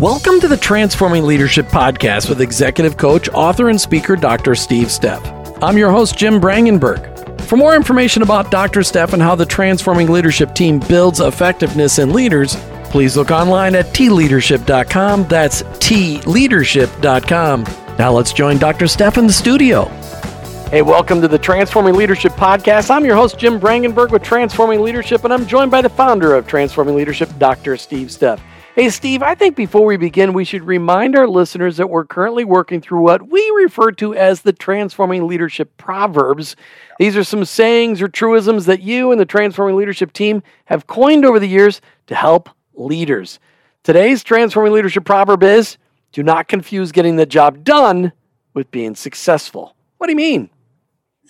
Welcome to the Transforming Leadership Podcast with executive coach, author, and speaker Dr. Steve Steff. I'm your host, Jim Brangenberg. For more information about Dr. Steff and how the Transforming Leadership team builds effectiveness in leaders, please look online at tleadership.com. That's tleadership.com. Now let's join Dr. Steff in the studio. Hey, welcome to the Transforming Leadership Podcast. I'm your host, Jim Brangenberg with Transforming Leadership, and I'm joined by the founder of Transforming Leadership, Dr. Steve Steff. Hey, Steve, I think before we begin, we should remind our listeners that we're currently working through what we refer to as the Transforming Leadership Proverbs. These are some sayings or truisms that you and the Transforming Leadership team have coined over the years to help leaders. Today's Transforming Leadership Proverb is do not confuse getting the job done with being successful. What do you mean?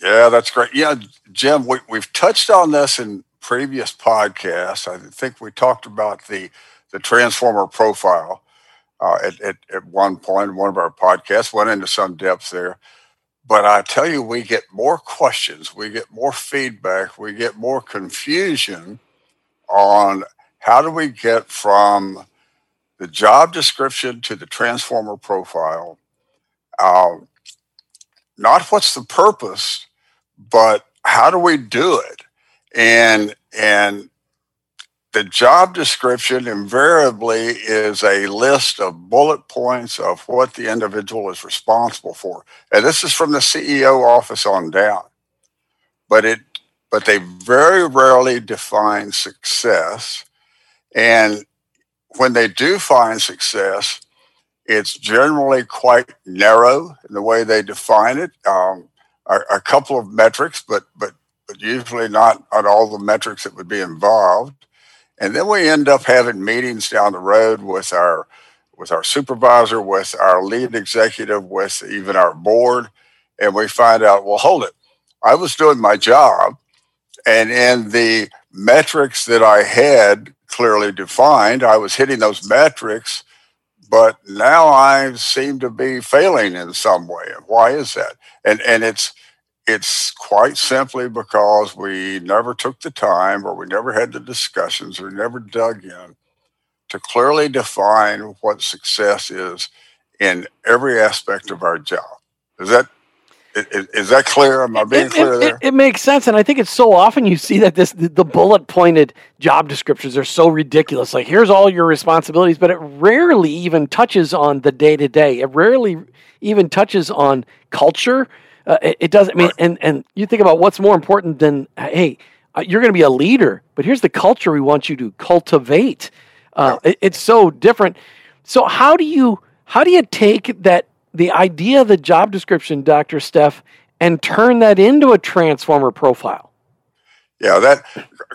Yeah, that's great. Yeah, Jim, we, we've touched on this in previous podcasts. I think we talked about the the transformer profile uh, at, at, at one point. One of our podcasts went into some depth there. But I tell you, we get more questions, we get more feedback, we get more confusion on how do we get from the job description to the transformer profile. Uh, not what's the purpose, but how do we do it? And and the job description invariably is a list of bullet points of what the individual is responsible for. And this is from the CEO office on down. But it but they very rarely define success. And when they do find success, it's generally quite narrow in the way they define it. Um, a, a couple of metrics, but but but usually not on all the metrics that would be involved and then we end up having meetings down the road with our with our supervisor, with our lead executive, with even our board, and we find out, well, hold it. I was doing my job, and in the metrics that I had clearly defined, I was hitting those metrics, but now I seem to be failing in some way. Why is that? And and it's it's quite simply because we never took the time or we never had the discussions or never dug in to clearly define what success is in every aspect of our job. Is that is, is that clear? Am I being it, clear it, there? It, it, makes sense, and I think it's so often you see that this the bullet pointed job descriptions are so ridiculous. Like here's all your responsibilities, but it rarely even touches on the day to day. It rarely even touches on culture uh, it, it, doesn't I mean, and and you think about what's more important than hey, uh, you're going to be a leader, but here's the culture we want you to cultivate. Uh, it, it's so different. So how do you how do you take that the idea of the job description, Doctor Steff, and turn that into a transformer profile? Yeah, that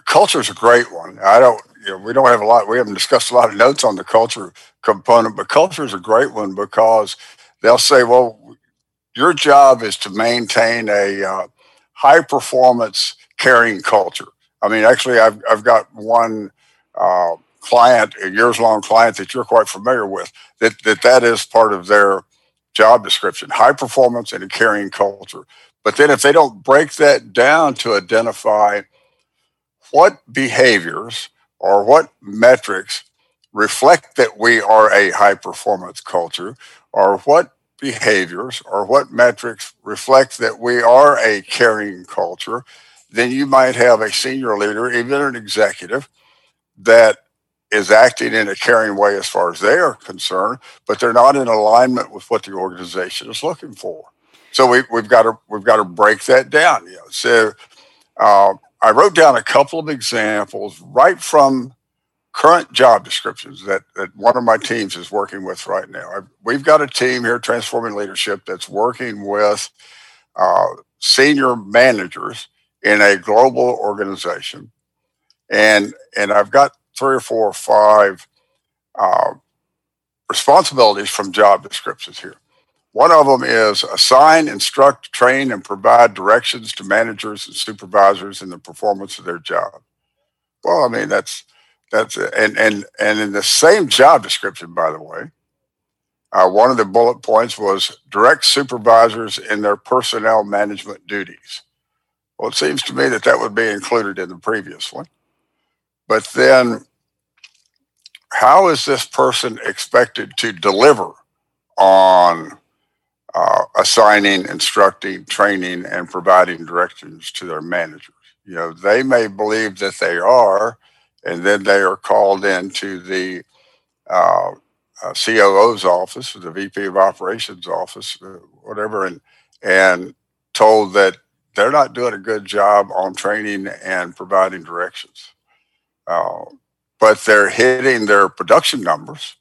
culture is a great one. I don't, you know, we don't have a lot. We haven't discussed a lot of notes on the culture component, but culture is a great one because they'll say, well, your job is to maintain a uh, high performance caring culture. I mean, actually, I've, I've got one uh, client, a years long client that you're quite familiar with, that, that that is part of their job description high performance and a caring culture. But then if they don't break that down to identify what behaviors or what metrics reflect that we are a high performance culture or what behaviors or what metrics reflect that we are a caring culture, then you might have a senior leader, even an executive, that is acting in a caring way as far as they are concerned, but they're not in alignment with what the organization is looking for. So we, have got to we've got to break that down. You know, so uh, I wrote down a couple of examples right from current job descriptions that, that one of my teams is working with right now. I've, we've got a team here, Transforming Leadership, that's working with uh, senior managers in a global organization. And, and I've got three or four or five uh, responsibilities from job descriptions here. One of them is assign, instruct, train, and provide directions to managers and supervisors in the performance of their job. Well, I mean, that's that's it. and and and in the same job description, by the way, uh, one of the bullet points was direct supervisors in their personnel management duties. Well, it seems to me that that would be included in the previous one, but then how is this person expected to deliver on uh, assigning, instructing, training, and providing directions to their managers? You know, they may believe that they are, and then they are called into the uh, uh, COO's office, or the VP of Operations office, uh, whatever, and and told that they're not doing a good job on training and providing directions. Uh, but they're hitting their production numbers.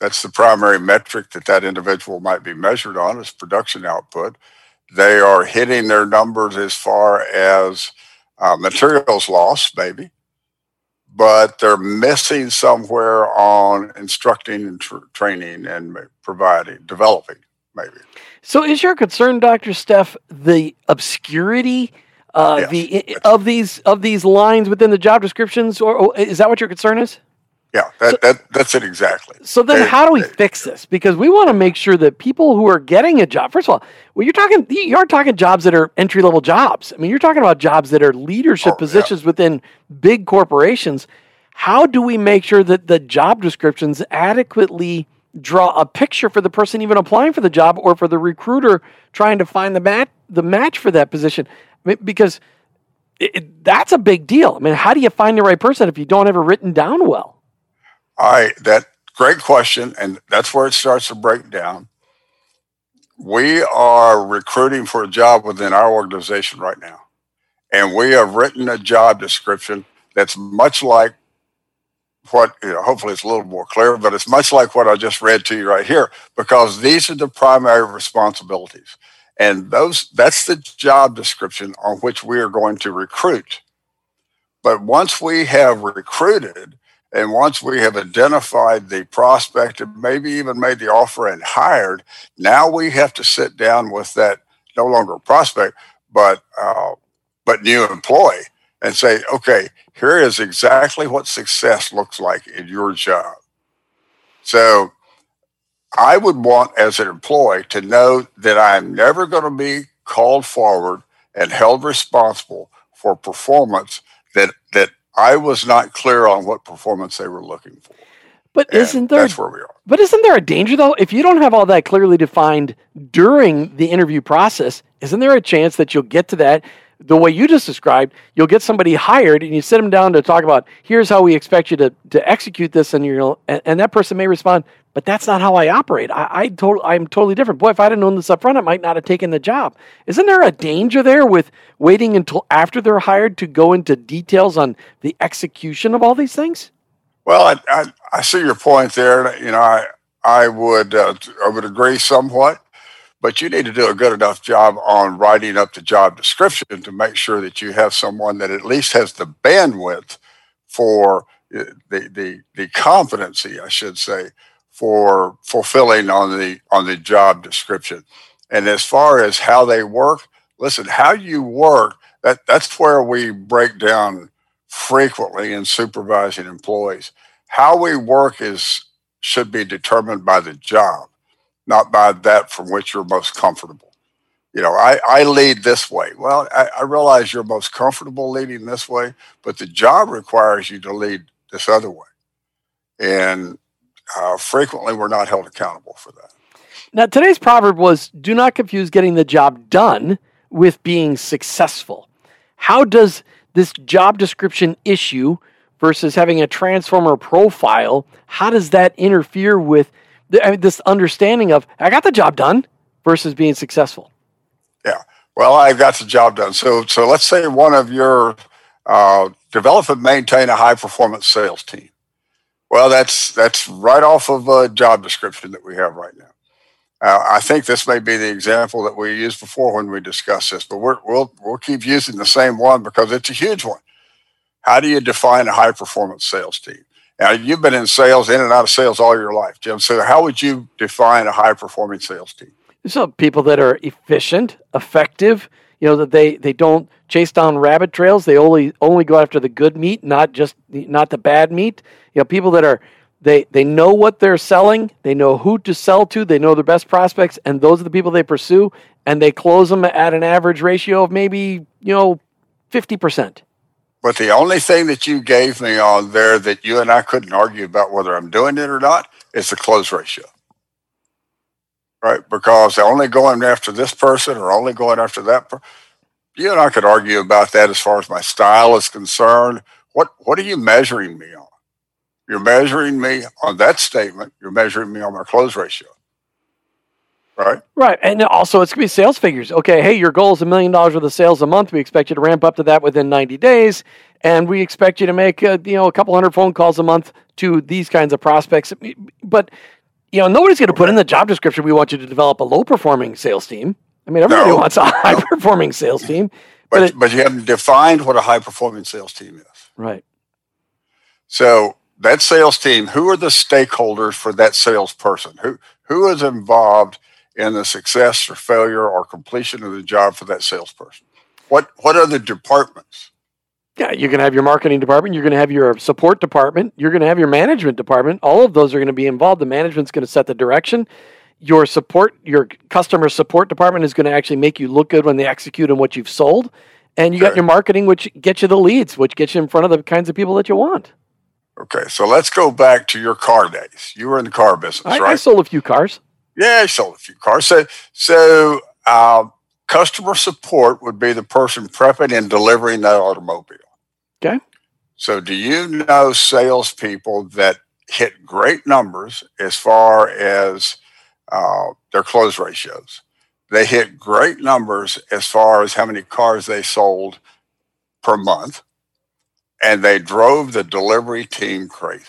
That's the primary metric that that individual might be measured on is production output. They are hitting their numbers as far as uh, materials loss, maybe, but they're missing somewhere on instructing and tr- training and providing, developing, maybe. So, is your concern, Doctor Steff, the obscurity uh, yes. the of these of these lines within the job descriptions, or, or is that what your concern is? Yeah, that, so, that that's it exactly. So then, how do we fix this? Because we want to make sure that people who are getting a job, first of all, well, you're talking you are talking jobs that are entry level jobs. I mean, you're talking about jobs that are leadership oh, positions yeah. within big corporations. How do we make sure that the job descriptions adequately draw a picture for the person even applying for the job, or for the recruiter trying to find the match the match for that position? because it, it, that's a big deal. I mean, how do you find the right person if you don't have it written down well? I that great question, and that's where it starts to break down. We are recruiting for a job within our organization right now, and we have written a job description that's much like what you know, hopefully it's a little more clear, but it's much like what I just read to you right here, because these are the primary responsibilities. And those that's the job description on which we are going to recruit. But once we have recruited and once we have identified the prospect and maybe even made the offer and hired, now we have to sit down with that no longer prospect, but uh, but new employee and say, okay, here is exactly what success looks like in your job. So I would want as an employee to know that I'm never going to be called forward and held responsible for performance that that I was not clear on what performance they were looking for. But and isn't there that's where we are. But isn't there a danger though? If you don't have all that clearly defined during the interview process, isn't there a chance that you'll get to that the way you just described, you'll get somebody hired and you sit them down to talk about here's how we expect you to, to execute this, and you and, and that person may respond, but that's not how I operate. I, I total, I'm totally different. Boy, if I'd have known this up front, I might not have taken the job. Isn't there a danger there with waiting until after they're hired to go into details on the execution of all these things? Well, I, I, I see your point there. You know, I I would uh, I would agree somewhat but you need to do a good enough job on writing up the job description to make sure that you have someone that at least has the bandwidth for uh, the the the competency, I should say, for fulfilling on the on the job description. And as far as how they work, listen, how you work that that's where we break down frequently in supervising employees. How we work is should be determined by the job not by that from which you're most comfortable. You know, I, I lead this way. Well, I, I realize you're most comfortable leading this way, but the job requires you to lead this other way. And uh, frequently we're not held accountable for that. Now, today's proverb was do not confuse getting the job done with being successful. How does this job description issue versus having a transformer profile, how does that interfere with I mean, this understanding of I got the job done versus being successful. Yeah. Well, I got the job done. So, so let's say one of your uh, develop and maintain a high performance sales team. Well, that's that's right off of a job description that we have right now. Uh, I think this may be the example that we used before when we discussed this, but we will we'll keep using the same one because it's a huge one. How do you define a high performance sales team? Now, you've been in sales, in and out of sales all your life, Jim. So, how would you define a high performing sales team? So, people that are efficient, effective, you know, that they, they don't chase down rabbit trails. They only only go after the good meat, not just not the bad meat. You know, people that are they they know what they're selling, they know who to sell to, they know their best prospects, and those are the people they pursue, and they close them at an average ratio of maybe you know fifty percent. But the only thing that you gave me on there that you and I couldn't argue about whether I'm doing it or not is the close ratio. Right? Because only going after this person or only going after that person. You and I could argue about that as far as my style is concerned. What what are you measuring me on? You're measuring me on that statement. You're measuring me on my close ratio. Right. Right. And also, it's going to be sales figures. Okay. Hey, your goal is a million dollars worth of sales a month. We expect you to ramp up to that within 90 days. And we expect you to make, uh, you know, a couple hundred phone calls a month to these kinds of prospects. But, you know, nobody's going to put in the job description, we want you to develop a low performing sales team. I mean, everybody no. wants a high performing sales team. But, but, it, but you haven't defined what a high performing sales team is. Right. So that sales team, who are the stakeholders for that salesperson? Who who is involved in the success or failure or completion of the job for that salesperson? What what are the departments? Yeah, you're going to have your marketing department. You're going to have your support department. You're going to have your management department. All of those are going to be involved. The management's going to set the direction. Your support, your customer support department is going to actually make you look good when they execute on what you've sold. And you okay. got your marketing, which gets you the leads, which gets you in front of the kinds of people that you want. Okay, so let's go back to your car days. You were in the car business, I, right? I sold a few cars. Yeah, I sold a few cars. So, so uh, customer support would be the person prepping and delivering that automobile. Okay. So, do you know salespeople that hit great numbers as far as uh, their close ratios? They hit great numbers as far as how many cars they sold per month, and they drove the delivery team crazy.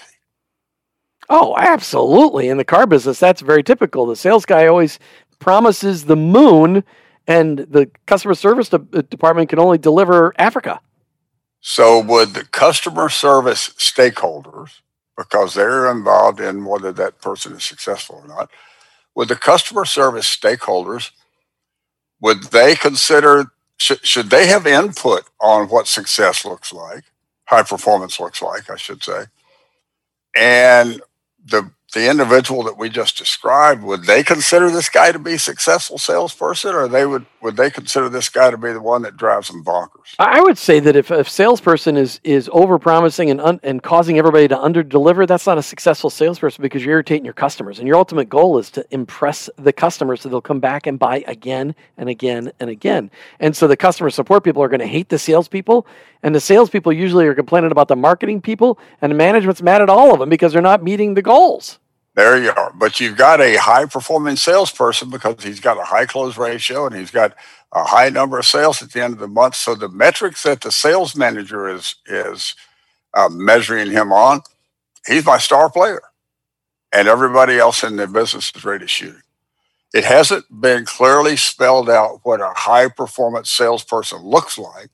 Oh, absolutely. In the car business, that's very typical. The sales guy always promises the moon, and the customer service de- uh, department can only deliver Africa. So, would the customer service stakeholders, because they're involved in whether that person is successful or not, would the customer service stakeholders, would they consider, should, should they have input on what success looks like, high performance looks like, I should say? And the the individual that we just described, would they consider this guy to be a successful salesperson, or they would would they consider this guy to be the one that drives them bonkers? I would say that if a salesperson is is over promising and un, and causing everybody to under deliver, that's not a successful salesperson because you're irritating your customers, and your ultimate goal is to impress the customers so they'll come back and buy again and again and again. And so the customer support people are going to hate the salespeople, and the salespeople usually are complaining about the marketing people, and the management's mad at all of them because they're not meeting the goals. There you are. But you've got a high performing salesperson because he's got a high close ratio and he's got a high number of sales at the end of the month. So the metrics that the sales manager is is uh, measuring him on, he's my star player, and everybody else in the business is ready to shoot. It hasn't been clearly spelled out what a high performance salesperson looks like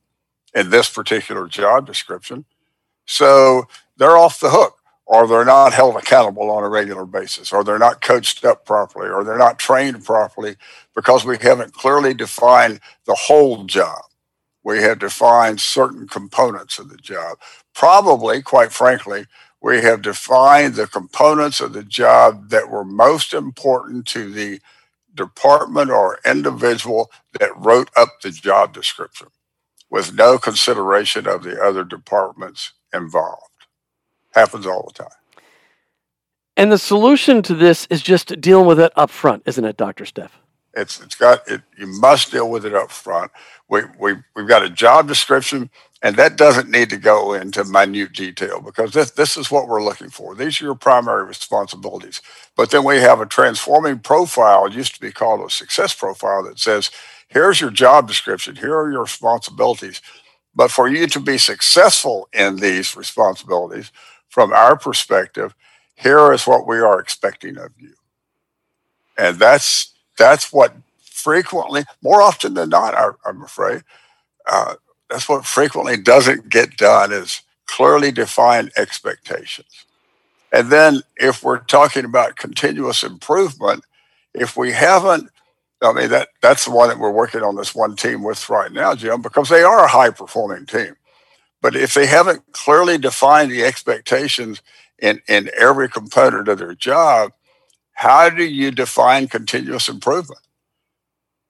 in this particular job description. So they're off the hook or they're not held accountable on a regular basis, or they're not coached up properly, or they're not trained properly because we haven't clearly defined the whole job. We have defined certain components of the job. Probably, quite frankly, we have defined the components of the job that were most important to the department or individual that wrote up the job description with no consideration of the other departments involved. Happens all the time. And the solution to this is just dealing with it up front, isn't it, Dr. Steff? It's it's got it you must deal with it up front. We we we've got a job description and that doesn't need to go into minute detail because this, this is what we're looking for. These are your primary responsibilities. But then we have a transforming profile, it used to be called a success profile, that says, here's your job description, here are your responsibilities. But for you to be successful in these responsibilities, from our perspective, here is what we are expecting of you. And that's that's what frequently, more often than not, I, am afraid, uh, that's what frequently doesn't get done is clearly defined expectations. And then if we're talking about continuous improvement, if we haven't, I mean that that's the one that we're working on this one team with right now, Jim, because they are a high performing team. But if they haven't clearly defined the expectations in, in every component of their job, how do you define continuous improvement?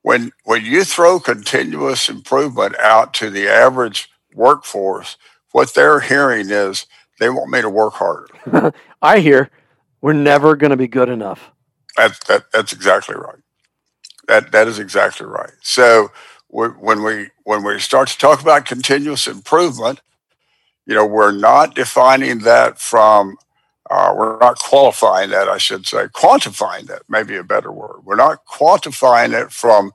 When, when you throw continuous improvement out to the average workforce what they're hearing is they want me to work harder. I hear we're never going to be good enough. That, that, that's exactly right. That, that is exactly right. So when we when we start to talk about continuous improvement, you know, we're not defining that from uh, we're not qualifying that, I should say, quantifying that, maybe a better word. We're not quantifying it from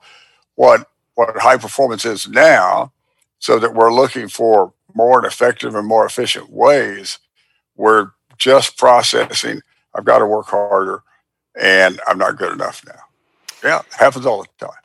what what high performance is now, so that we're looking for more effective and more efficient ways. We're just processing. I've got to work harder, and I'm not good enough now. Yeah, happens all the time.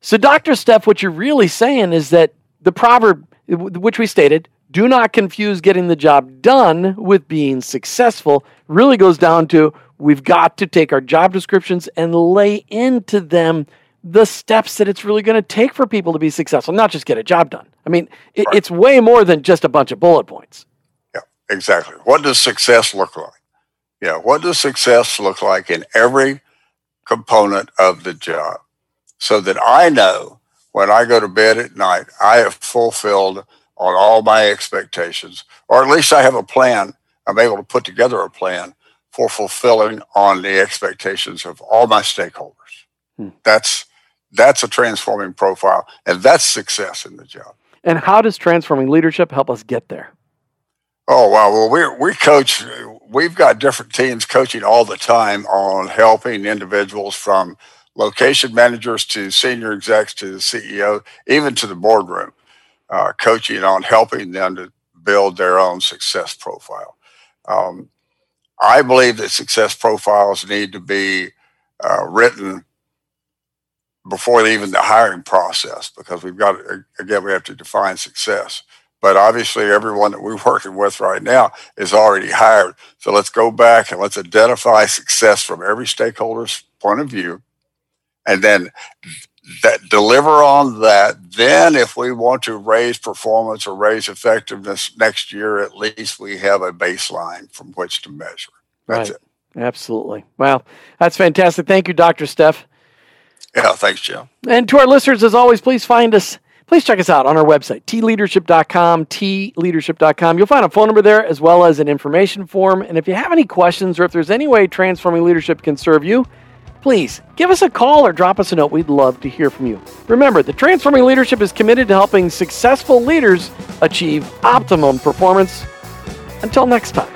So, Dr. Steff, what you're really saying is that the proverb, which we stated, do not confuse getting the job done with being successful, really goes down to we've got to take our job descriptions and lay into them the steps that it's really going to take for people to be successful, not just get a job done. I mean, it, right. it's way more than just a bunch of bullet points. Yeah, exactly. What does success look like? Yeah, what does success look like in every component of the job so that I know when I go to bed at night, I have fulfilled on all my expectations, or at least I have a plan. I'm able to put together a plan for fulfilling on the expectations of all my stakeholders. Hmm. That's that's a transforming profile, and that's success in the job. And how does transforming leadership help us get there? Oh wow! Well, we we coach. We've got different teams coaching all the time on helping individuals from location managers to senior execs to the CEO, even to the boardroom, uh, coaching on helping them to build their own success profile. Um, I believe that success profiles need to be uh, written before even the hiring process because we've got again we have to define success but obviously everyone that we're working with right now is already hired so let's go back and let's identify success from every stakeholder's point of view and then that deliver on that then if we want to raise performance or raise effectiveness next year at least we have a baseline from which to measure that's right. it absolutely wow that's fantastic thank you dr Steff yeah, thanks, Jim. And to our listeners, as always, please find us. Please check us out on our website, tleadership.com, tleadership.com. You'll find a phone number there as well as an information form. And if you have any questions or if there's any way transforming leadership can serve you, please give us a call or drop us a note. We'd love to hear from you. Remember, the Transforming Leadership is committed to helping successful leaders achieve optimum performance. Until next time.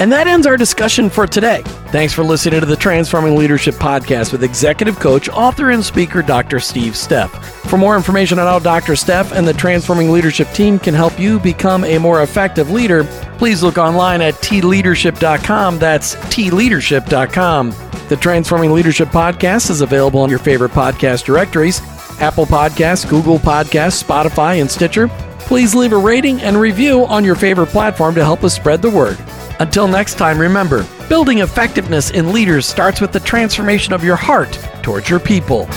And that ends our discussion for today. Thanks for listening to the Transforming Leadership Podcast with executive coach, author, and speaker Dr. Steve Steff. For more information on how Dr. Steff and the Transforming Leadership team can help you become a more effective leader, please look online at tleadership.com. That's tleadership.com. The Transforming Leadership Podcast is available on your favorite podcast directories Apple Podcasts, Google Podcasts, Spotify, and Stitcher. Please leave a rating and review on your favorite platform to help us spread the word. Until next time, remember building effectiveness in leaders starts with the transformation of your heart towards your people.